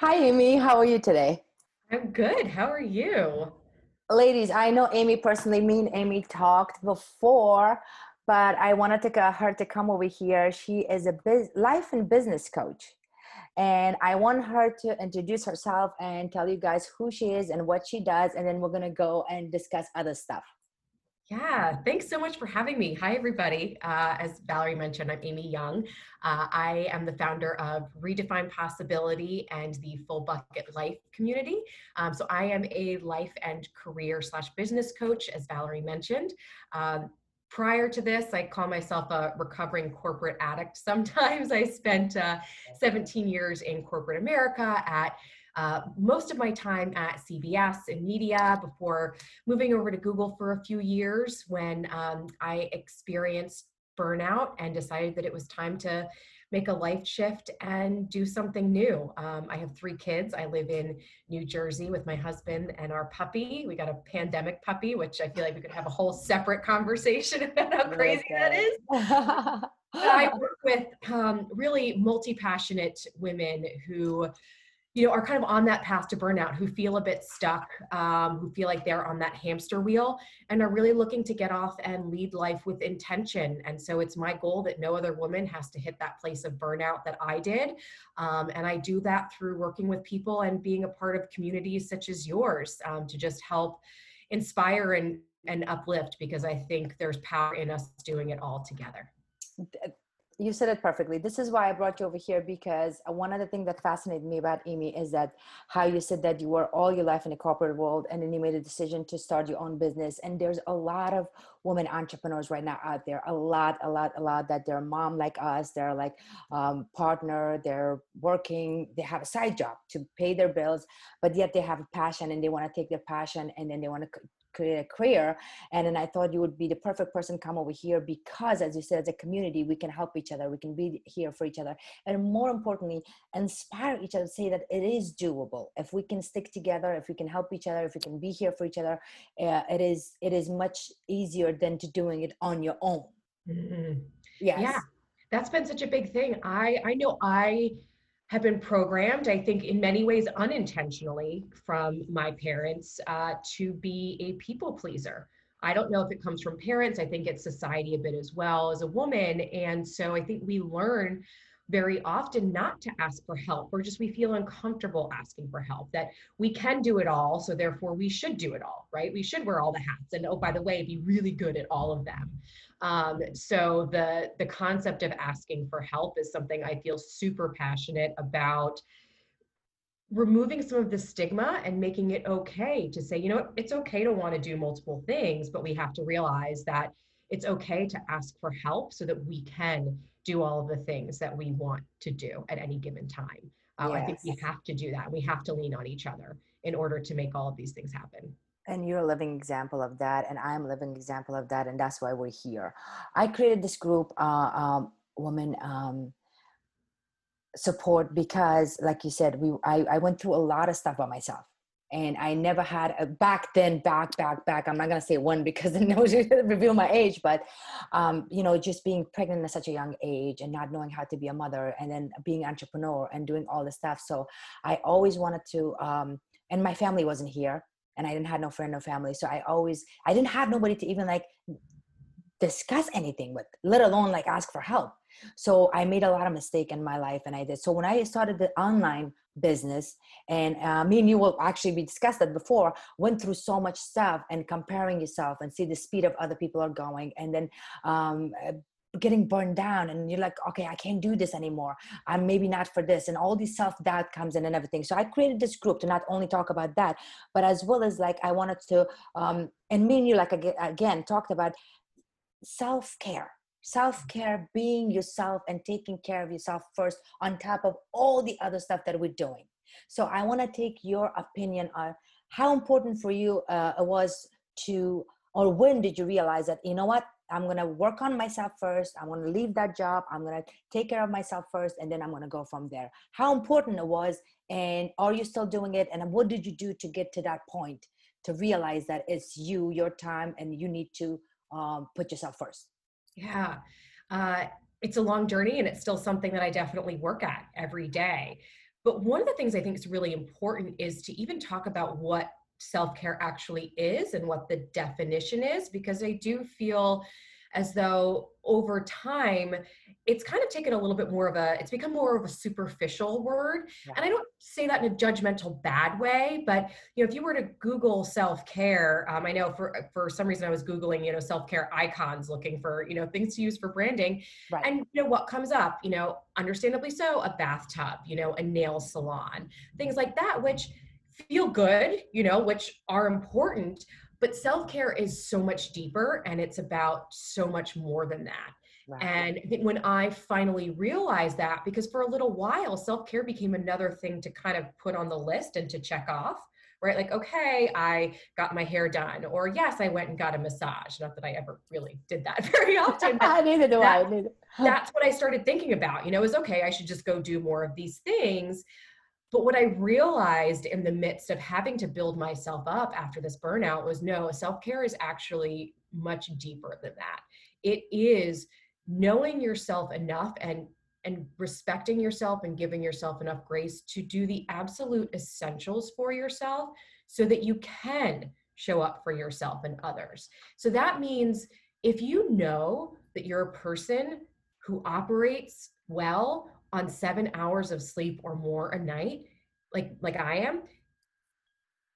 Hi, Amy. How are you today? I'm good. How are you? Ladies, I know Amy personally. Me and Amy talked before, but I wanted to her to come over here. She is a biz- life and business coach. And I want her to introduce herself and tell you guys who she is and what she does. And then we're going to go and discuss other stuff. Yeah, thanks so much for having me. Hi, everybody. Uh, as Valerie mentioned, I'm Amy Young. Uh, I am the founder of Redefine Possibility and the Full Bucket Life community. Um, so I am a life and career slash business coach, as Valerie mentioned. Um, prior to this, I call myself a recovering corporate addict. Sometimes I spent uh, 17 years in corporate America at uh, most of my time at CBS in media before moving over to Google for a few years when um, I experienced burnout and decided that it was time to make a life shift and do something new. Um, I have three kids. I live in New Jersey with my husband and our puppy. We got a pandemic puppy, which I feel like we could have a whole separate conversation about how crazy that is. I work with um, really multi passionate women who you know, are kind of on that path to burnout, who feel a bit stuck, um, who feel like they're on that hamster wheel, and are really looking to get off and lead life with intention. And so it's my goal that no other woman has to hit that place of burnout that I did. Um, and I do that through working with people and being a part of communities such as yours um, to just help inspire and, and uplift because I think there's power in us doing it all together you said it perfectly. This is why I brought you over here because uh, one of the things that fascinated me about Amy is that how you said that you were all your life in the corporate world and then you made a decision to start your own business. And there's a lot of women entrepreneurs right now out there, a lot, a lot, a lot that they're mom like us, they're like um, partner, they're working, they have a side job to pay their bills, but yet they have a passion and they want to take their passion and then they want to create a career and then i thought you would be the perfect person come over here because as you said as a community we can help each other we can be here for each other and more importantly inspire each other say that it is doable if we can stick together if we can help each other if we can be here for each other uh, it is it is much easier than to doing it on your own mm-hmm. yes. yeah that's been such a big thing i i know i have been programmed, I think, in many ways unintentionally from my parents uh, to be a people pleaser. I don't know if it comes from parents. I think it's society a bit as well as a woman. And so I think we learn very often not to ask for help or just we feel uncomfortable asking for help that we can do it all so therefore we should do it all right we should wear all the hats and oh by the way be really good at all of them um, so the the concept of asking for help is something I feel super passionate about removing some of the stigma and making it okay to say, you know it's okay to want to do multiple things, but we have to realize that it's okay to ask for help so that we can do all of the things that we want to do at any given time. Uh, yes. I think we have to do that. We have to lean on each other in order to make all of these things happen and you're a living example of that and i'm a living example of that and that's why we're here. I created this group uh, um, woman um, support because like you said we I, I went through a lot of stuff by myself and i never had a back then back back back i'm not going to say one because it knows reveal my age but um, you know just being pregnant at such a young age and not knowing how to be a mother and then being entrepreneur and doing all this stuff. So i always wanted to um, and my family wasn't here and I didn't have no friend, no family. So I always, I didn't have nobody to even like discuss anything with, let alone like ask for help. So I made a lot of mistake in my life and I did. So when I started the online business and uh, me and you will actually be discussed that before went through so much stuff and comparing yourself and see the speed of other people are going and then um, getting burned down and you're like okay i can't do this anymore. I'm maybe not for this and all these self-doubt comes in and everything. So i created this group to not only talk about that but as well as like i wanted to um and me and you like again talked about self-care self-care being yourself and taking care of yourself first on top of all the other stuff that we're doing. So i want to take your opinion on how important for you uh, it was to or when did you realize that you know what I'm going to work on myself first. I'm going to leave that job. I'm going to take care of myself first, and then I'm going to go from there. How important it was, and are you still doing it? And what did you do to get to that point to realize that it's you, your time, and you need to um, put yourself first? Yeah. Uh, it's a long journey, and it's still something that I definitely work at every day. But one of the things I think is really important is to even talk about what self care actually is and what the definition is, because I do feel as though over time it's kind of taken a little bit more of a it's become more of a superficial word yeah. and i don't say that in a judgmental bad way but you know if you were to google self-care um, i know for for some reason i was googling you know self-care icons looking for you know things to use for branding right. and you know what comes up you know understandably so a bathtub you know a nail salon things like that which feel good you know which are important but self care is so much deeper and it's about so much more than that. Right. And I think when I finally realized that, because for a little while, self care became another thing to kind of put on the list and to check off, right? Like, okay, I got my hair done, or yes, I went and got a massage. Not that I ever really did that very often. neither do that, I. Neither. that's what I started thinking about, you know, is okay, I should just go do more of these things. But what I realized in the midst of having to build myself up after this burnout was no, self care is actually much deeper than that. It is knowing yourself enough and and respecting yourself and giving yourself enough grace to do the absolute essentials for yourself so that you can show up for yourself and others. So that means if you know that you're a person who operates well on seven hours of sleep or more a night, like like I am,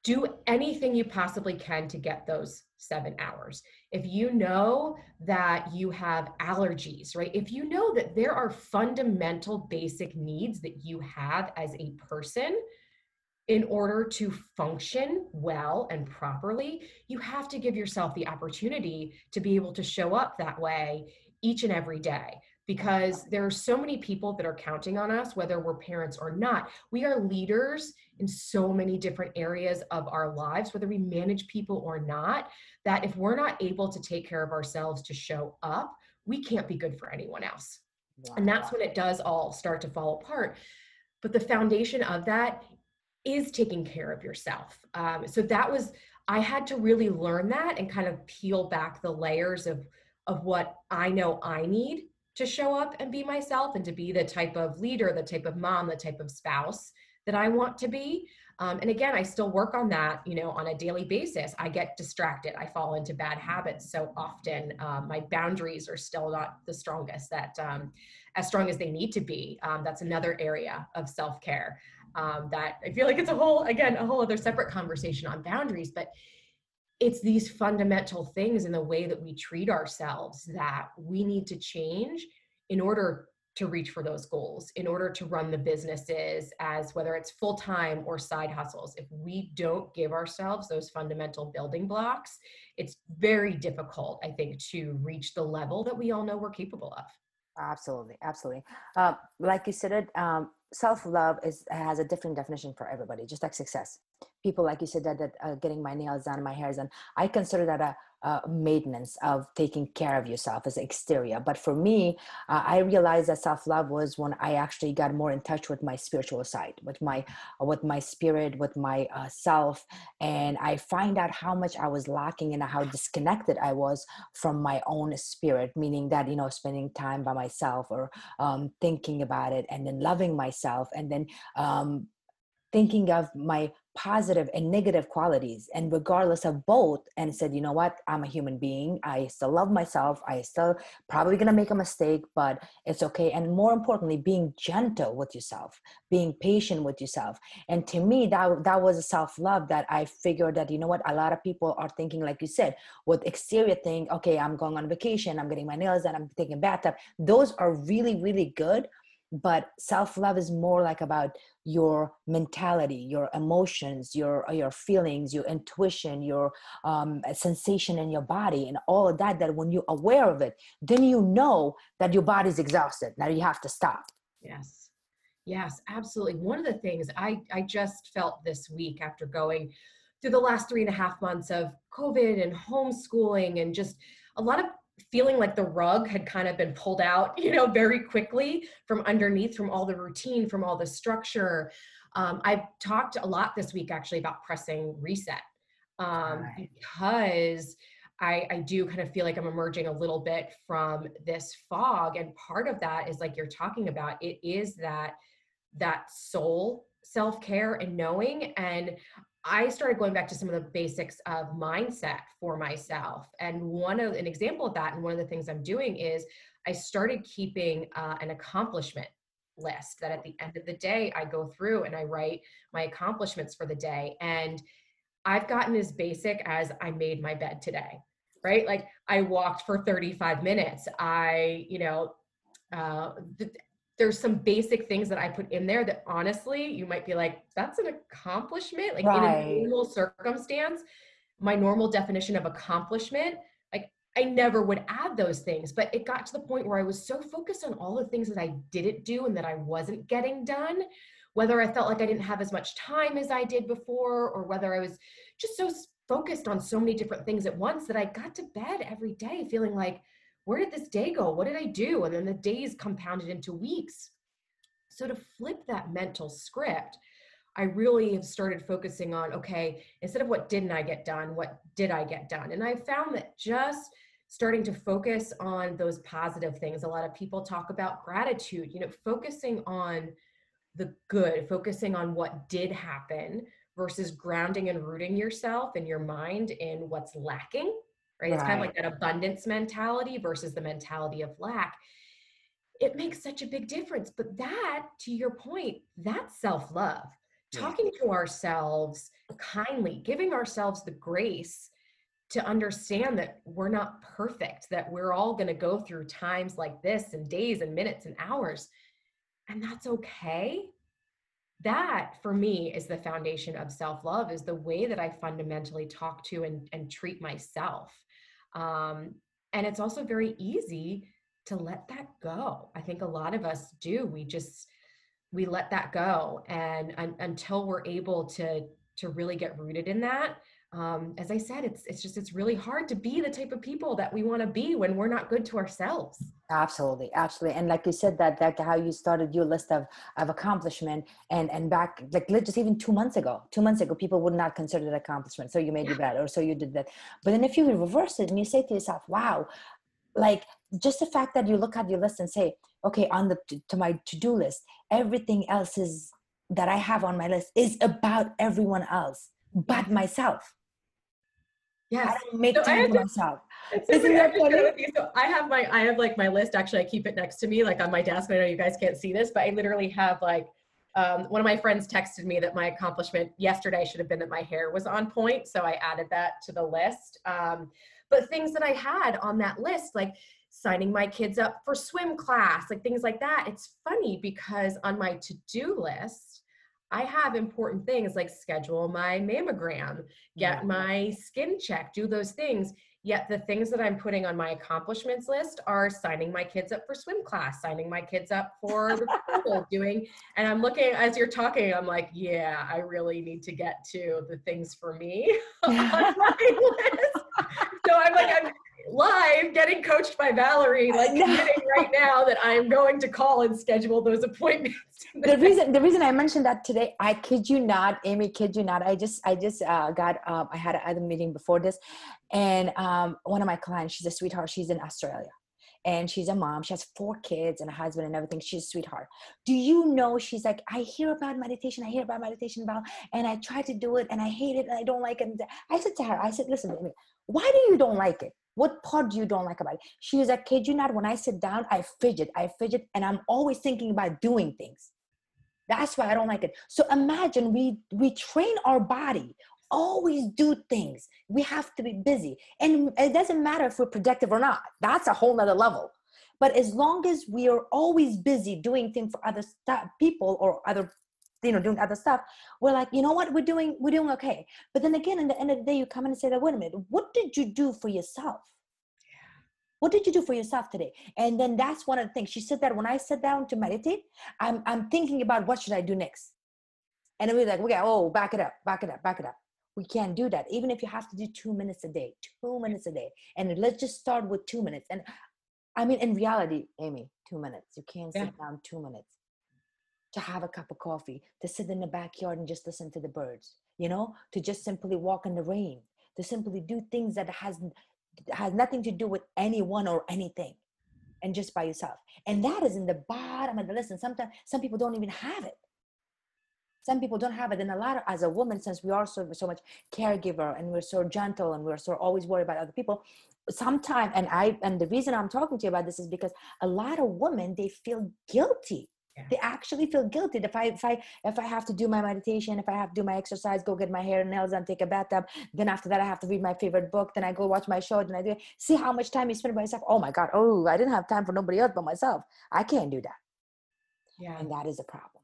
do anything you possibly can to get those seven hours. If you know that you have allergies, right? If you know that there are fundamental basic needs that you have as a person in order to function well and properly, you have to give yourself the opportunity to be able to show up that way each and every day because there are so many people that are counting on us, whether we're parents or not. We are leaders in so many different areas of our lives, whether we manage people or not, that if we're not able to take care of ourselves to show up, we can't be good for anyone else. Wow. And that's when it does all start to fall apart. But the foundation of that is taking care of yourself. Um, so that was, I had to really learn that and kind of peel back the layers of of what I know I need to show up and be myself and to be the type of leader, the type of mom, the type of spouse that I want to be. Um, and again, I still work on that, you know, on a daily basis. I get distracted. I fall into bad habits so often. Um, my boundaries are still not the strongest that um, as strong as they need to be. Um, that's another area of self care um, that I feel like it's a whole, again, a whole other separate conversation on boundaries. But it's these fundamental things in the way that we treat ourselves that we need to change in order to reach for those goals in order to run the businesses as whether it's full time or side hustles. If we don't give ourselves those fundamental building blocks it's very difficult i think to reach the level that we all know we're capable of. Absolutely absolutely. Uh, like you said um, self-love is has a different definition for everybody just like success. People like you said that, that uh, getting my nails done my hair's done i consider that a, a, maintenance of taking care of yourself as exterior. But for me uh, i realized that self-love was when i actually got more in touch with my spiritual side with my with my spirit with my uh, self. And i find out how much i was lacking and how disconnected i was from my own spirit meaning that you know spending time by myself or um, thinking about it and then loving myself and then um, thinking of my positive and negative qualities and regardless of both and said you know what? I'm a human being. I still love myself. I still probably to make a mistake but it's okay. And more importantly being gentle with yourself being patient with yourself. And to me that that was a self-love that i figured that you know what? A lot of people are thinking like you said with exterior thing okay i'm going on vacation i'm getting my nails done i'm taking a bathtub. Those are really really good but self-love is more like about your mentality your emotions your your feelings your intuition your um, sensation in your body and all of that that when you're aware of it then you know that your body's exhausted now you have to stop. Yes. Yes absolutely. One of the things i i just felt this week after going through the last three and a half months of covid and homeschooling and just a lot of feeling like the rug had kind of been pulled out, you know, very quickly from underneath, from all the routine, from all the structure. Um, I've talked a lot this week actually about pressing reset um, right. because I, I do kind of feel like I'm emerging a little bit from this fog. And part of that is like you're talking about, it is that that soul self care and knowing. And I started going back to some of the basics of mindset for myself. And one of an example of that, and one of the things I'm doing is I started keeping uh, an accomplishment list that at the end of the day I go through and I write my accomplishments for the day. And I've gotten as basic as I made my bed today, right? Like I walked for 35 minutes. I, you know, uh, there's some basic things that I put in there that honestly, you might be like, that's an accomplishment. Like right. in a normal circumstance, my normal definition of accomplishment, like I never would add those things. But it got to the point where I was so focused on all the things that I didn't do and that I wasn't getting done, whether I felt like I didn't have as much time as I did before, or whether I was just so focused on so many different things at once that I got to bed every day feeling like, where did this day go? What did I do? And then the days compounded into weeks. So to flip that mental script, I really have started focusing on okay, instead of what didn't I get done, what did I get done? And I found that just starting to focus on those positive things. A lot of people talk about gratitude, you know, focusing on the good, focusing on what did happen versus grounding and rooting yourself and your mind in what's lacking right? right? It's kind of like that abundance mentality versus the mentality of lack. It makes such a big difference. But that, to your point, that's self love. Talking to ourselves kindly, giving ourselves the grace to understand that we're not perfect, that we're all going to go through times like this and days and minutes and hours. And that's okay. That for me is the foundation of self love, is the way that I fundamentally talk to and, and treat myself. Um, and it's also very easy to let that go. I think a lot of us do. We just we let that go, and, until we're able to to really get rooted in that, um, as I said, it's it's just it's really hard to be the type of people that we want to be when we're not good to ourselves. Absolutely, absolutely, and like you said, that that how you started your list of of accomplishment, and and back like just even two months ago, two months ago, people would not consider it accomplishment. So you made yeah. your bed, or so you did that. But then if you reverse it and you say to yourself, "Wow," like just the fact that you look at your list and say, "Okay, on the to my to do list, everything else is that I have on my list is about everyone else but myself." Yes. I make so time for myself. Isn't that funny? So I have my I have like my list. Actually, I keep it next to me, like on my desk. I know you guys can't see this, but I literally have like um, one of my friends texted me that my accomplishment yesterday should have been that my hair was on point, so I added that to the list. Um, but things that I had on that list, like signing my kids up for swim class, like things like that. It's funny because on my to-do list, I have important things like schedule my mammogram, get yeah. my skin check, do those things. Yet the things that I'm putting on my accomplishments list are signing my kids up for swim class, signing my kids up for the doing. And I'm looking as you're talking, I'm like, yeah, I really need to get to the things for me on my list. So I'm like, I'm live getting coached by Valerie, like committing right now that I am going to call and schedule those appointments. the reason the reason I mentioned that today, I kid you not, Amy, kid you not. I just I just uh, got um, I had another meeting before this, and um, one of my clients, she's a sweetheart. She's in Australia. And she's a mom. She has four kids and a husband and everything. She's a sweetheart. Do you know? She's like, I hear about meditation. I hear about meditation, Val, and I try to do it, and I hate it, and I don't like it. I said to her, I said, listen, Amy, why do you don't like it? What part do you don't like about it? She was like, kid you not, when I sit down, I fidget, I fidget, and I'm always thinking about doing things. That's why I don't like it. So imagine we we train our body, always do things. We have to be busy. And it doesn't matter if we're productive or not. That's a whole nother level. But as long as we are always busy doing things for other st- people or other you know doing other stuff we're like you know what? We're doing we're doing okay. But then again in the end of the day you come in and say that wait a minute what did you do for yourself? What did you do for yourself today? And then that's one of the things she said that when i sit down to meditate i'm i'm thinking about what should i do next. And we're like okay oh back it up back it up back it up. We can't do that even if you have to do two minutes a day two minutes a day and let's just start with two minutes. And i mean in reality amy two minutes you can't yeah. sit down two minutes to have a cup of coffee, to sit in the backyard and just listen to the birds, you know, to just simply walk in the rain, to simply do things that has has nothing to do with anyone or anything and just by yourself. And that is in the bottom of the list. And sometimes some people don't even have it. some people don't have it and a lot of, as a woman since we are so, so much caregiver and we're so gentle and we're so always worried about other people sometimes and i and the reason i'm talking to you about this is because a lot of women they feel guilty yeah. they actually feel guilty. If i if i if i have to do my meditation if i have to do my exercise go get my hair and nails and take a bathtub then after that i have to read my favorite book then i go watch my show then i do see how much time you spend by yourself? Oh my god oh i didn't have time for nobody else but myself. I can't do that. Yeah. And that is a problem.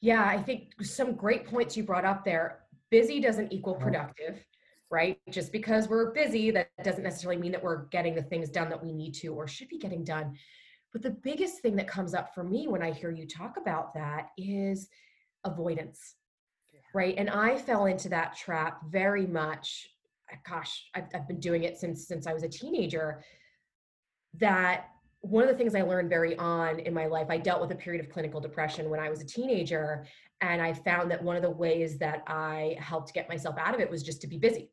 Yeah i think some great points you brought up there. Busy doesn't equal uh-huh. productive right? Just because we're busy that doesn't necessarily mean that we're getting the things done that we need to or should be getting done but the biggest thing that comes up for me when I hear you talk about that is avoidance, right? And I fell into that trap very much. Uh, gosh, I've, I've been doing it since since I was a teenager. That one of the things I learned very on in my life, I dealt with a period of clinical depression when I was a teenager, and I found that one of the ways that I helped get myself out of it was just to be busy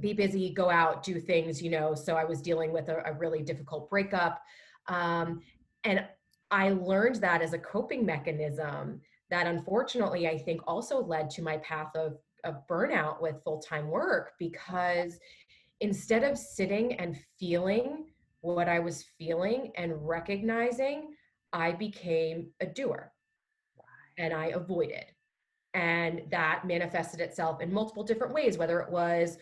be busy, go out, do things, you know. So I was dealing with a, a really difficult breakup. Um, and I learned that as a coping mechanism that unfortunately I think also led to my path of, of burnout with full time work because instead of sitting and feeling what I was feeling and recognizing, I became a doer and I avoided. And that manifested itself in multiple different ways, whether it was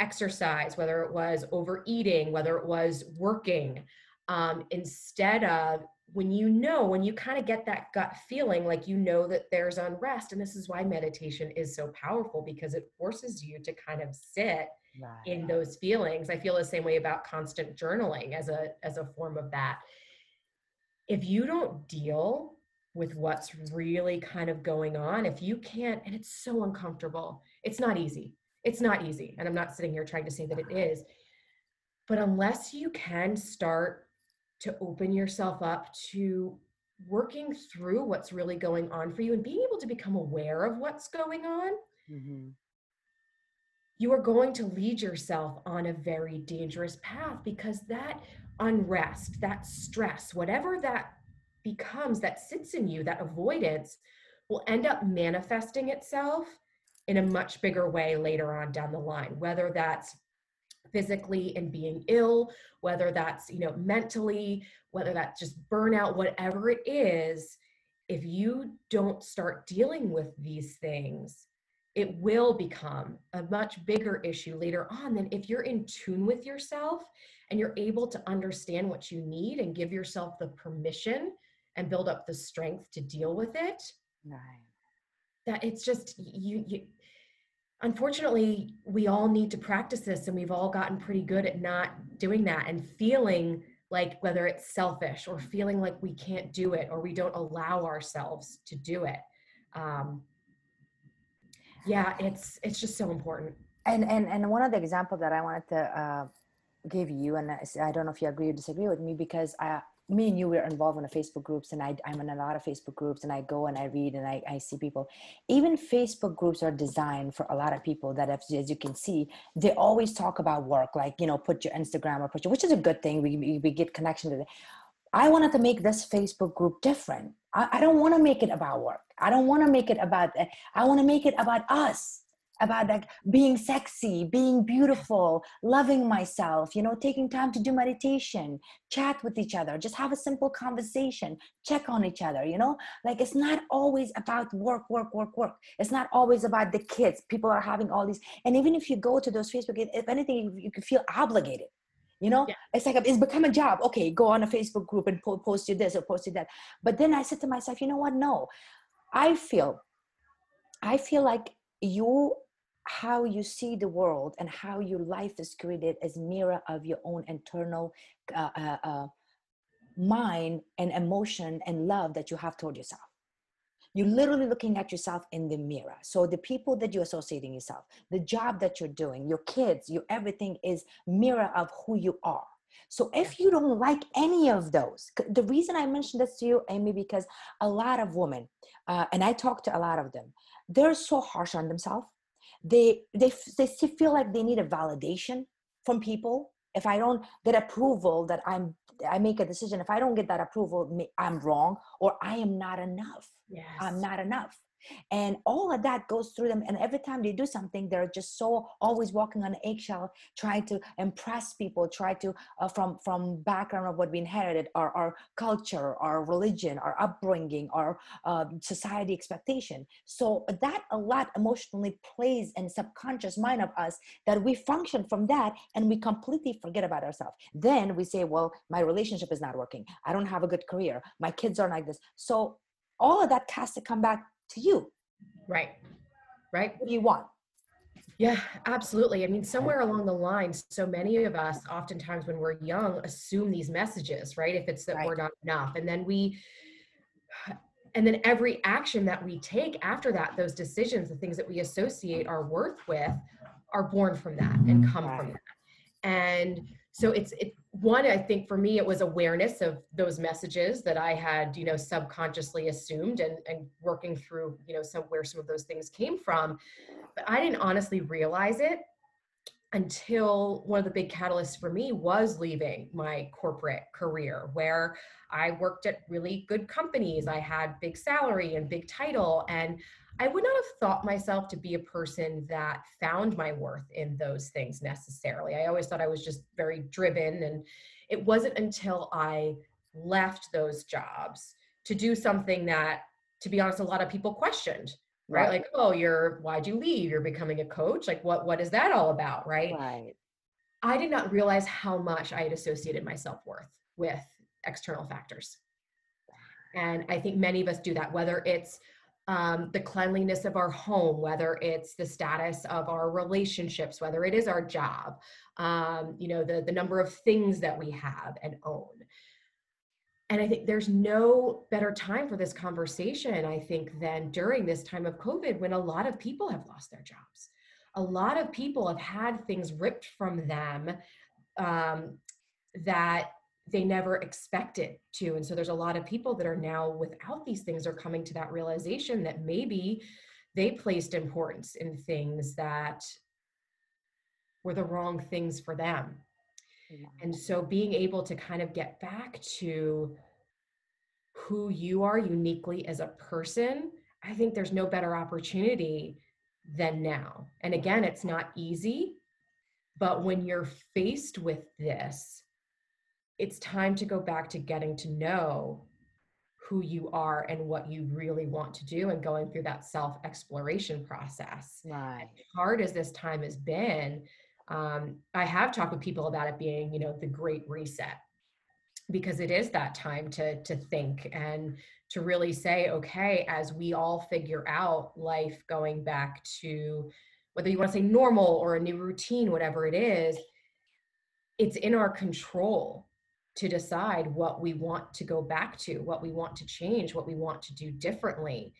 exercise, whether it was overeating, whether it was working, um, instead of when you know, when you kind of get that gut feeling, like you know that there's unrest. And this is why meditation is so powerful because it forces you to kind of sit right. in those feelings. I feel the same way about constant journaling as a as a form of that. If you don't deal with what's really kind of going on, if you can't, and it's so uncomfortable, it's not easy. It's not easy. And I'm not sitting here trying to say that it is. But unless you can start to open yourself up to working through what's really going on for you and being able to become aware of what's going on, mm-hmm. you are going to lead yourself on a very dangerous path because that unrest, that stress, whatever that becomes that sits in you, that avoidance, will end up manifesting itself in a much bigger way later on down the line, whether that's physically and being ill, whether that's, you know, mentally, whether that's just burnout, whatever it is, if you don't start dealing with these things, it will become a much bigger issue later on than if you're in tune with yourself and you're able to understand what you need and give yourself the permission and build up the strength to deal with it. Right. That it's just you you unfortunately, we all need to practice this, and we've all gotten pretty good at not doing that and feeling like whether it's selfish or feeling like we can't do it or we don't allow ourselves to do it. Um, yeah, it's it's just so important. And and and one of the examples that I wanted to uh, give you, and I don't know if you agree or disagree with me, because I me and you were involved in the Facebook groups, and I, I'm in a lot of Facebook groups, and I go and I read and I, I see people. Even Facebook groups are designed for a lot of people that, have, as you can see, they always talk about work, like you know, put your Instagram or put your, which is a good thing. We we get connection to it. I wanted to make this Facebook group different. I, I don't want to make it about work. I don't want to make it about. Eh, I want to make it about us about like being sexy being beautiful loving myself you know taking time to do meditation chat with each other just have a simple conversation check on each other you know? Like it's not always about work work work work. It's not always about the kids. People are having all these and even if you go to those facebook if anything you can feel obligated you know? Yeah. it's like it's become a job. Okay go on a facebook group and post you this or post you that. But then i said to myself you know what? No. I feel i feel like you how you see the world and how your life is created as mirror of your own internal uh, uh, uh, mind and emotion and love that you have toward yourself. You're literally looking at yourself in the mirror. So the people that you're associating yourself the job that you're doing your kids your everything is mirror of who you are. So if you don't like any of those the reason i mentioned this to you amy because a lot of women uh, and i talk to a lot of them they're so harsh on themselves they they they feel like they need a validation from people. If i don't get approval that i'm i make a decision if i don't get that approval i'm wrong or i am not enough. Yes. i'm not enough and all of that goes through them. And every time they do something they're just so always walking on eggshell trying to impress people try to uh, from from background of what we inherited our, our culture our religion our upbringing our uh, society expectation. So that a lot emotionally plays in subconscious mind of us that we function from that and we completely forget about ourselves. Then we say well my relationship is not working. I don't have a good career. My kids are like this. So all of that has to come back to you. Right. Right. What do you want? Yeah, absolutely. I mean, somewhere along the line, so many of us, oftentimes when we're young, assume these messages, right? If it's that right. we're not enough. And then we, and then every action that we take after that, those decisions, the things that we associate our worth with, are born from that and come right. from that. And so it's it one i think for me it was awareness of those messages that i had you know subconsciously assumed and and working through you know some where some of those things came from but i didn't honestly realize it until one of the big catalysts for me was leaving my corporate career where I worked at really good companies. I had big salary and big title and I would not have thought myself to be a person that found my worth in those things necessarily. I always thought I was just very driven. And it wasn't until I left those jobs to do something that, to be honest, a lot of people questioned. Right? right. Like, oh, you're why'd you leave? You're becoming a coach. Like, what what is that all about? Right. Right. I did not realize how much I had associated my self-worth with external factors. And I think many of us do that, whether it's um, the cleanliness of our home, whether it's the status of our relationships, whether it is our job, um, you know, the, the number of things that we have and own. And I think there's no better time for this conversation, I think, than during this time of COVID when a lot of people have lost their jobs. A lot of people have had things ripped from them um, that they never expected to. And so there's a lot of people that are now without these things are coming to that realization that maybe they placed importance in things that were the wrong things for them. Yeah. And so being able to kind of get back to who you are uniquely as a person, I think there's no better opportunity than now. And again, it's not easy, but when you're faced with this, it's time to go back to getting to know who you are and what you really want to do and going through that self exploration process. Right. As hard as this time has been, um, I have talked with people about it being, you know, the great reset because it is that time to to think and to really say, okay, as we all figure out life going back to whether you want to say normal or a new routine, whatever it is, it's in our control to decide what we want to go back to what we want to change what we want to do differently.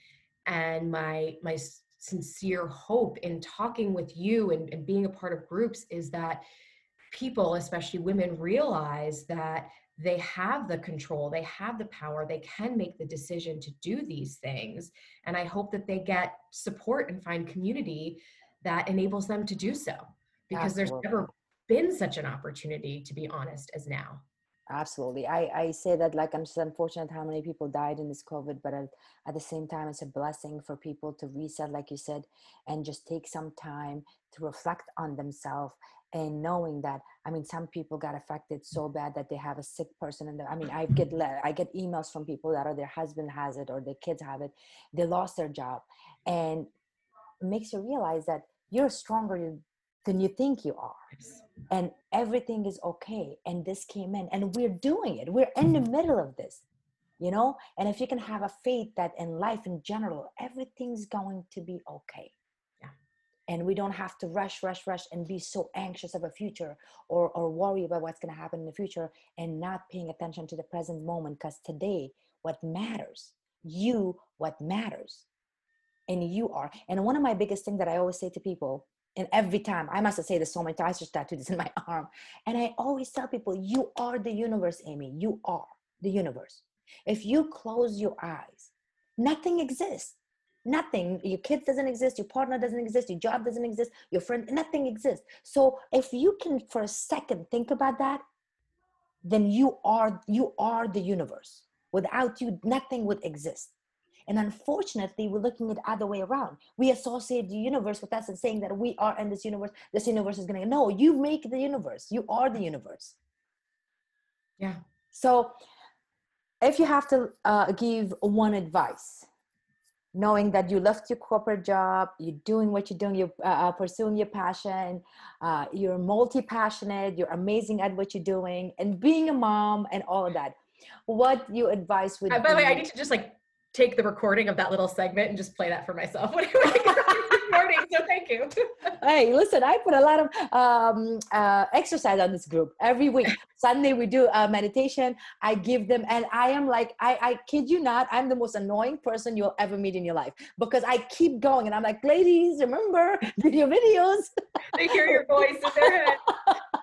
And my my sincere hope in talking with you and, and being a part of groups is that people especially women realize that they have the control they have the power they can make the decision to do these things. And i hope that they get support and find community that enables them to do so because Absolutely. there's never been such an opportunity to be honest as now absolutely i i say that like i'm just unfortunate how many people died in this covid but at, at the same time it's a blessing for people to reset like you said and just take some time to reflect on themselves and knowing that i mean some people got affected mm. so bad that they have a sick person in there i mean i get mm-hmm. i get emails from people that are their husband has it or their kids have it they lost their job and makes you realize that you're stronger than you think you are. And everything is okay and this came in and we're doing it. We're in the mm-hmm. middle of this you know? And if you can have a faith that in life in general everything's going to be okay. Yeah. and we don't have to rush rush rush and be so anxious of a future or or worry about what's going to happen in the future and not paying attention to the present moment because today what matters you what matters. And you are. And one of my biggest things that i always say to people and every time i must say this so many times this in my arm. And i always tell people you are the universe amy. You are the universe. If you close your eyes nothing exists. Nothing. Your kids doesn't exist your partner doesn't exist your job doesn't exist your friend nothing exists. So if you can for a second think about that then you are you are the universe. Without you nothing would exist And unfortunately, we're looking at the other way around. We associate the universe with us and saying that we are in this universe. This universe is going to, no, you make the universe. You are the universe. Yeah. So if you have to uh, give one advice, knowing that you left your corporate job, you're doing what you're doing, you're uh, uh pursuing your passion, uh, you're multi passionate, you're amazing at what you're doing, and being a mom and all of that. What you advise would? Uh, by the way, I need to just like take the recording of that little segment and just play that for myself. Good morning, so thank you. hey, listen, I put a lot of um, uh, exercise on this group every week. Sunday we do a meditation. I give them, and I am like, I, I kid you not, I'm the most annoying person you'll ever meet in your life because I keep going, and I'm like, ladies, remember, do your videos. they hear your voice in their head.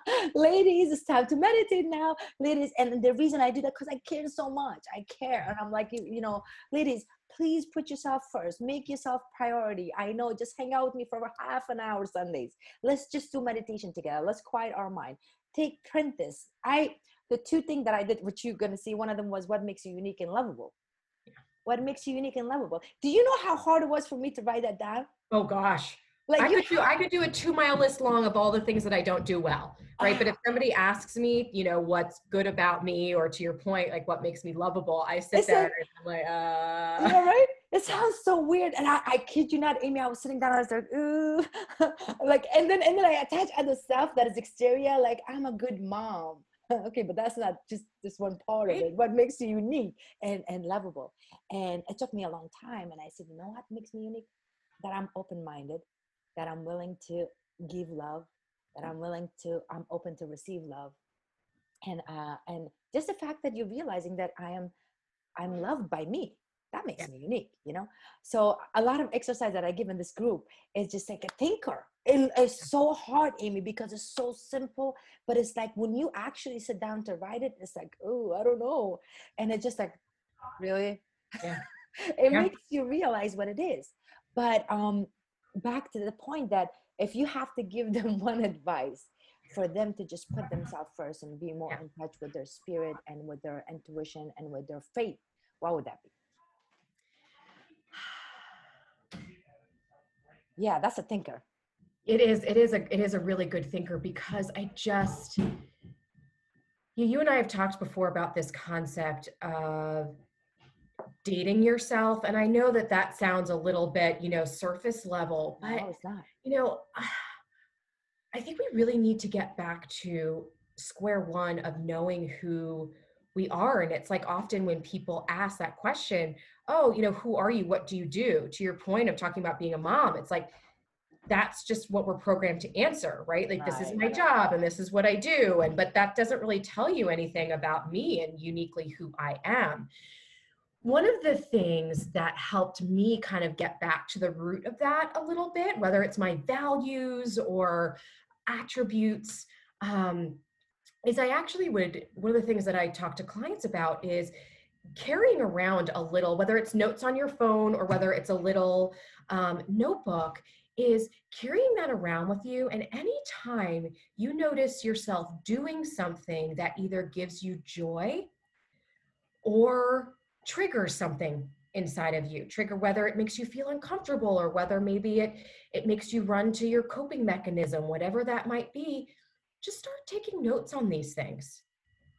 ladies, it's time to meditate now, ladies. And the reason I do that because I care so much. I care, and I'm like, you, you know, ladies, please put yourself first. Make yourself priority. I know just hang out with me for half an hour sundays. Let's just do meditation together. Let's quiet our mind. Take print this i the two things that i did which you're going to see one of them was what makes you unique and lovable. What makes you unique and lovable. Do you know how hard it was for me to write that down? Oh gosh like I could do I could do a two mile list long of all the things that I don't do well, right? but if somebody asks me, you know, what's good about me, or to your point, like what makes me lovable, I sit there and I'm like, uh. Know, right? It sounds so weird, and I, I kid you not, Amy. I was sitting down, I was like, ooh, like, and then and then I attach other stuff that is exterior, like I'm a good mom. okay, but that's not just this one part of it. What makes you unique and and lovable? And it took me a long time, and I said, you know what makes me unique? That I'm open minded that I'm willing to give love, that I'm willing to, I'm open to receive love. And uh, and just the fact that you're realizing that I am I'm loved by me, that makes me unique, you know? So a lot of exercise that I give in this group is just like a thinker. It, it's so hard, Amy, because it's so simple, but it's like when you actually sit down to write it, it's like, oh, I don't know. And it's just like, really? Yeah. it yeah. makes you realize what it is. But um, back to the point that if you have to give them one advice for them to just put themselves first and be more in touch with their spirit and with their intuition and with their faith what would that be? Yeah that's a thinker. It is it is a it is a really good thinker because i just you, you and i have talked before about this concept of dating yourself and i know that that sounds a little bit you know surface level but no, it's not. you know i think we really need to get back to square one of knowing who we are and it's like often when people ask that question oh you know who are you? What do you do? To your point of talking about being a mom it's like that's just what we're programmed to answer right? Like this is my job and this is what i do and but that doesn't really tell you anything about me and uniquely who i am one of the things that helped me kind of get back to the root of that a little bit, whether it's my values or attributes, um, is I actually would, one of the things that I talk to clients about is carrying around a little, whether it's notes on your phone or whether it's a little um, notebook, is carrying that around with you. And anytime you notice yourself doing something that either gives you joy or trigger something inside of you trigger whether it makes you feel uncomfortable or whether maybe it it makes you run to your coping mechanism whatever that might be just start taking notes on these things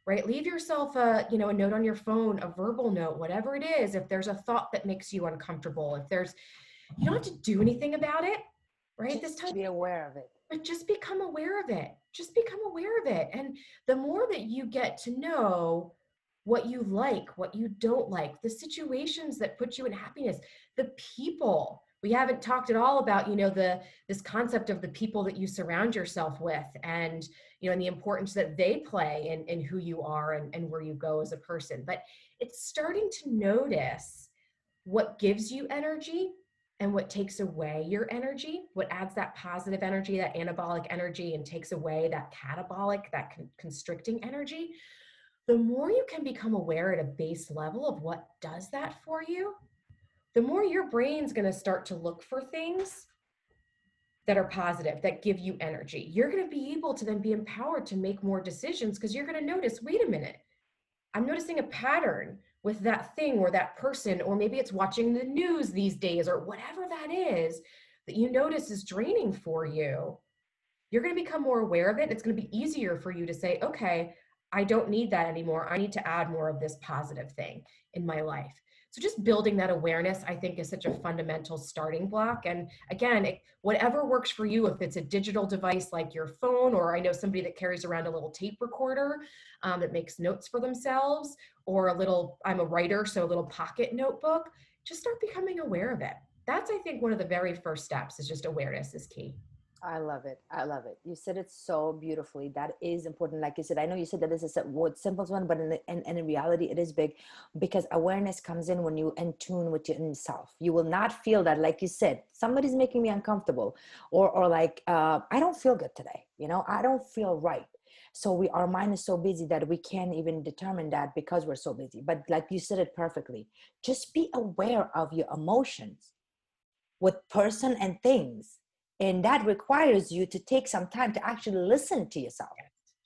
right? Leave yourself a you know a note on your phone a verbal note whatever it is. If there's a thought that makes you uncomfortable if there's you don't have to do anything about it right? Just this time be aware of it. But just become aware of it. Just become aware of it. And the more that you get to know what you like, what you don't like, the situations that put you in happiness, the people. We haven't talked at all about, you know, the this concept of the people that you surround yourself with and, you know, and the importance that they play in, in who you are and, and where you go as a person. But it's starting to notice what gives you energy and what takes away your energy, what adds that positive energy, that anabolic energy, and takes away that catabolic, that con- constricting energy the more you can become aware at a base level of what does that for you, the more your brain's going to start to look for things that are positive, that give you energy. You're going to be able to then be empowered to make more decisions because you're going to notice wait a minute, I'm noticing a pattern with that thing or that person, or maybe it's watching the news these days or whatever that is that you notice is draining for you, you're going to become more aware of it. It's going to be easier for you to say, okay, I don't need that anymore. I need to add more of this positive thing in my life. So just building that awareness, I think, is such a fundamental starting block. And again, it, whatever works for you, if it's a digital device like your phone, or I know somebody that carries around a little tape recorder um, that makes notes for themselves, or a little, I'm a writer, so a little pocket notebook, just start becoming aware of it. That's, I think, one of the very first steps is just awareness is key. I love it. I love it. You said it so beautifully. That is important. Like you said, I know you said that this is a word simple one, but in, the, in, in reality, it is big because awareness comes in when you in tune with your own self. You will not feel that, like you said, somebody's making me uncomfortable, or or like uh, I don't feel good today. You know, I don't feel right. So we our mind is so busy that we can't even determine that because we're so busy. But like you said it perfectly, just be aware of your emotions with person and things and that requires you to take some time to actually listen to yourself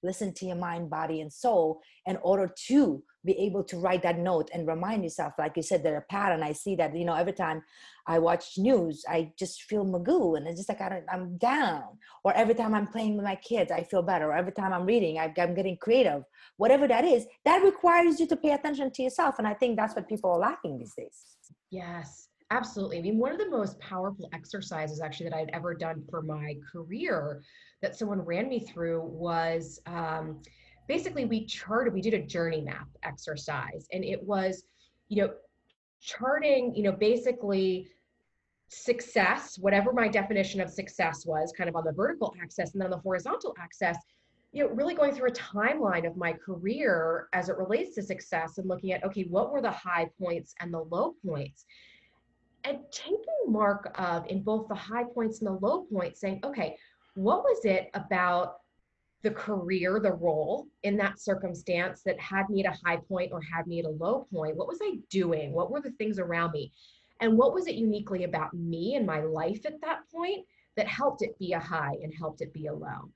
listen to your mind body and soul in order to be able to write that note and remind yourself like you said there's a pattern. I see that you know every time i watch news i just feel magoo and it's just like I am down. Or every time i'm playing with my kids i feel better. Or every time i'm reading I, i'm getting creative. Whatever that is that requires you to pay attention to yourself. And i think that's what people are lacking these days. Yes Absolutely. I mean, one of the most powerful exercises actually that I'd ever done for my career that someone ran me through was um, basically we charted, we did a journey map exercise, and it was, you know, charting, you know, basically success, whatever my definition of success was, kind of on the vertical axis, and then on the horizontal axis, you know, really going through a timeline of my career as it relates to success and looking at, okay, what were the high points and the low points? And taking mark of in both the high points and the low points saying okay what was it about the career the role in that circumstance that had me at a high point or had me at a low point? What was i doing? What were the things around me? And what was it uniquely about me and my life at that point that helped it be a high and helped it be a low?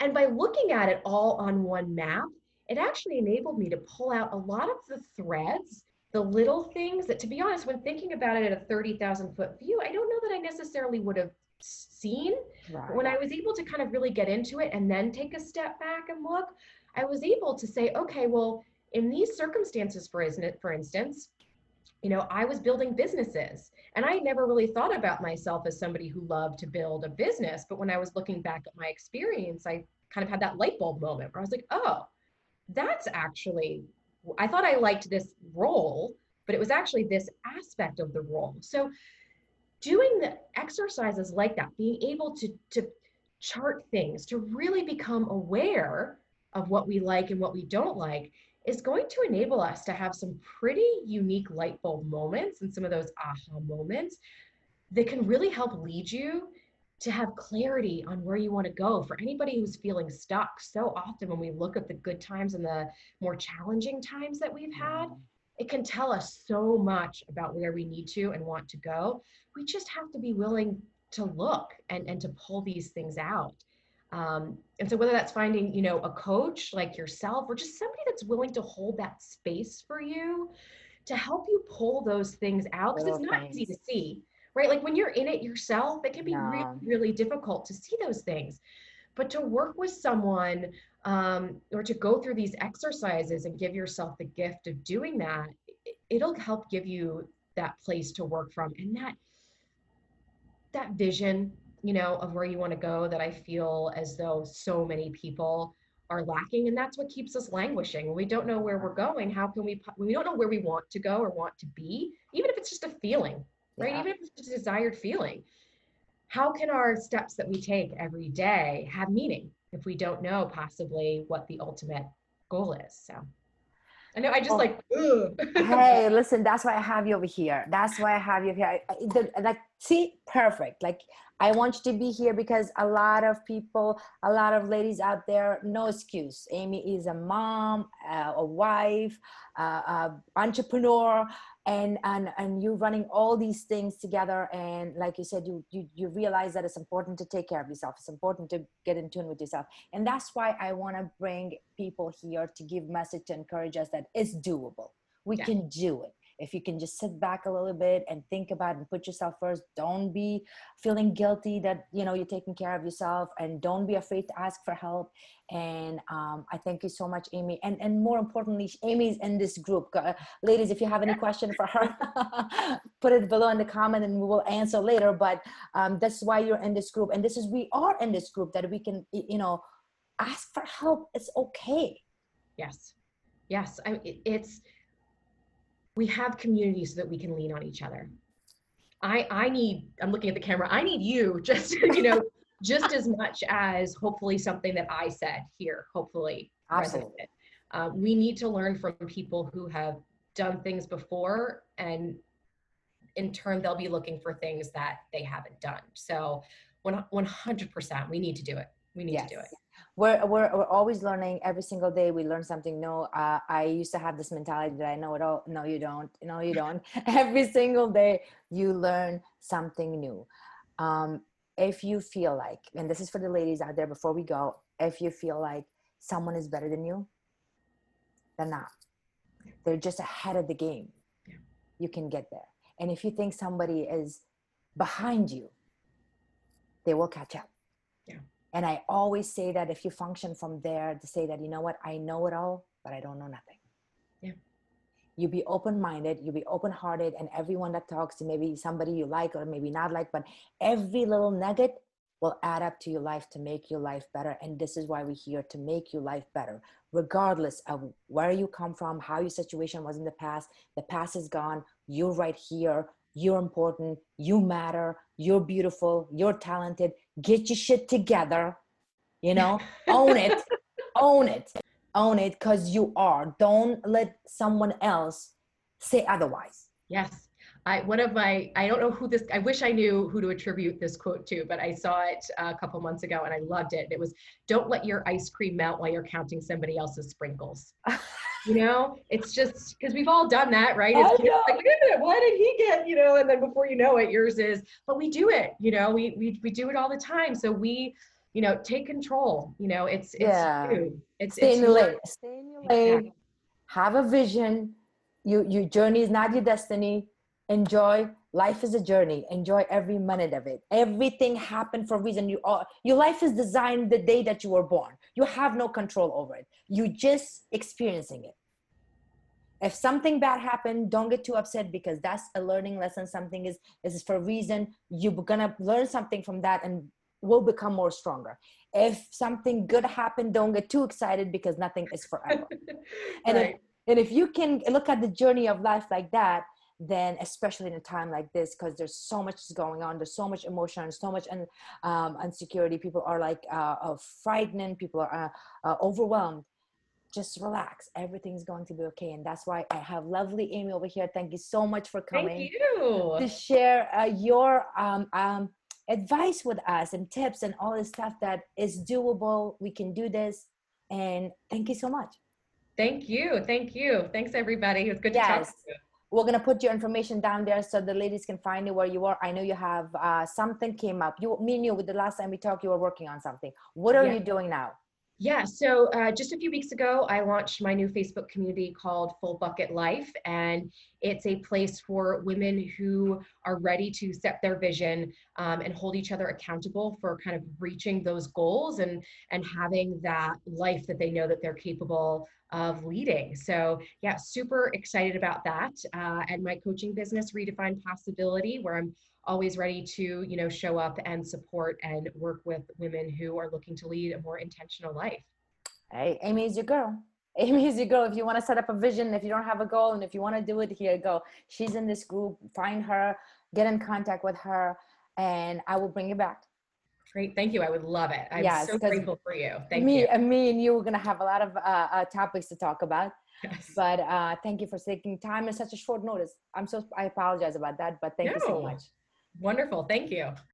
And by looking at it all on one map it actually enabled me to pull out a lot of the threads the little things that, to be honest, when thinking about it at a 30,000 foot view, I don't know that I necessarily would have seen. Right. When I was able to kind of really get into it and then take a step back and look, I was able to say, okay, well, in these circumstances, for, for instance, you know, I was building businesses and I never really thought about myself as somebody who loved to build a business. But when I was looking back at my experience, I kind of had that light bulb moment where I was like, oh, that's actually I thought I liked this role, but it was actually this aspect of the role. So doing the exercises like that, being able to, to chart things, to really become aware of what we like and what we don't like is going to enable us to have some pretty unique light bulb moments and some of those aha moments that can really help lead you to have clarity on where you want to go. For anybody who's feeling stuck so often when we look at the good times and the more challenging times that we've had it can tell us so much about where we need to and want to go. We just have to be willing to look and, and to pull these things out. Um, and so whether that's finding you know a coach like yourself or just somebody that's willing to hold that space for you to help you pull those things out because it's not things. easy to see right? Like when you're in it yourself, it can be yeah. really, really difficult to see those things. But to work with someone um, or to go through these exercises and give yourself the gift of doing that, it'll help give you that place to work from and that that vision you know of where you want to go that i feel as though so many people are lacking and that's what keeps us languishing we don't know where we're going how can we we don't know where we want to go or want to be even if it's just a feeling right? Yeah. Even if it's a desired feeling. How can our steps that we take every day have meaning if we don't know possibly what the ultimate goal is? So I know I just oh. like, hey, listen, that's why I have you over here. That's why I have you here. I, the, like, see, perfect. Like, I want you to be here because a lot of people, a lot of ladies out there, no excuse. Amy is a mom, uh, a wife, uh, a entrepreneur, and and and you running all these things together. And like you said, you you you realize that it's important to take care of yourself. It's important to get in tune with yourself, and that's why I want to bring people here to give message to encourage us that it's doable we Yeah. can do it if you can just sit back a little bit and think about and put yourself first don't be feeling guilty that you know you're taking care of yourself and don't be afraid to ask for help. And um, i thank you so much amy. And and more importantly amy's in this group. Uh, ladies if you have any question for her put it below in the comment and we will answer later. But um, that's why you're in this group. And this is we are in this group that we can you know ask for help. It's okay. Yes. Yes. I, it- it's, we have community so that we can lean on each other. I, I need, I'm looking at the camera, I need you just, you know, just as much as hopefully something that I said here, hopefully. Absolutely. Uh, we need to learn from people who have done things before and in turn they'll be looking for things that they haven't done. So 100% we need to do it. We need to do it. We're, we're we're always learning. Every single day we learn something new. Uh, i used to have this mentality that i know it all. No you don't. No you don't. Every single day you learn something new. Um, if you feel like and this is for the ladies out there before we go if you feel like someone is better than you they're not. They're just ahead of the game. Yeah. you can get there. And if you think somebody is behind you they will catch up and I always say that if you function from there, to say that, you know what, I know it all, but I don't know nothing. Yeah. You be open minded, you be open hearted, and everyone that talks to maybe somebody you like or maybe not like, but every little nugget will add up to your life to make your life better. And this is why we're here to make your life better, regardless of where you come from, how your situation was in the past. The past is gone. You're right here. You're important. You matter. You're beautiful. You're talented. Get your shit together. You know, own it. Own it. Own it because you are. Don't let someone else say otherwise. Yes. I, one of my, I don't know who this, I wish I knew who to attribute this quote to, but I saw it a couple months ago and I loved it. It was, don't let your ice cream melt while you're counting somebody else's sprinkles. You know, it's just because we've all done that, right? It's I kids, know. like, wait a minute, what did he get? You know, and then before you know it, yours is, but we do it, you know, we, we, we do it all the time. So we, you know, take control, you know, it's, it's, Yeah. you. it's, Stay it's in your lane. Stay in your lane. Exactly. Have a vision. You, your journey is not your destiny. Enjoy. Life is a journey. Enjoy every minute of it. Everything happened for a reason. You all, your life is designed the day that you were born. You have no control over it. You just experiencing it. If something bad happened, don't get too upset because that's a learning lesson. Something is is for a reason. You're gonna learn something from that and will become more stronger. If something good happened, don't get too excited because nothing is forever. And Right. if, and if you can look at the journey of life like that, then especially in a time like this, because there's so much going on, there's so much emotion, and so much un, um, insecurity. People are like uh, uh, frightened. People are uh, uh, overwhelmed. Just relax. Everything's going to be okay, and that's why I have lovely Amy over here. Thank you so much for coming Thank you. to share uh, your um, um, advice with us and tips and all this stuff that is doable. We can do this, and thank you so much. Thank you. Thank you. Thanks everybody. It was good to talk to you. We're gonna put your information down there so the ladies can find you where you are. I know you have uh, something came up. You, me and you, with the last time we talked, you were working on something. What are Yeah. you doing now? Yeah, so uh, just a few weeks ago, I launched my new Facebook community called Full Bucket Life, and it's a place for women who are ready to set their vision um, and hold each other accountable for kind of reaching those goals and and having that life that they know that they're capable of leading. So yeah, super excited about that, uh, and my coaching business, Redefine Possibility, where I'm always ready to you know show up and support and work with women who are looking to lead a more intentional life Hey, Amy is your girl. Amy is your girl. If you want to set up a vision, if you don't have a goal, and if you want to do it, here go. She's in this group. Find her, get in contact with her, and I will bring you back. great thank you i would love it i'm Yes, so grateful for you thank me you and me and you are gonna have a lot of uh, uh, topics to talk about. Yes. But uh, thank you for taking time in such a short notice. I'm so I apologize about that, but thank you so much. Wonderful thank you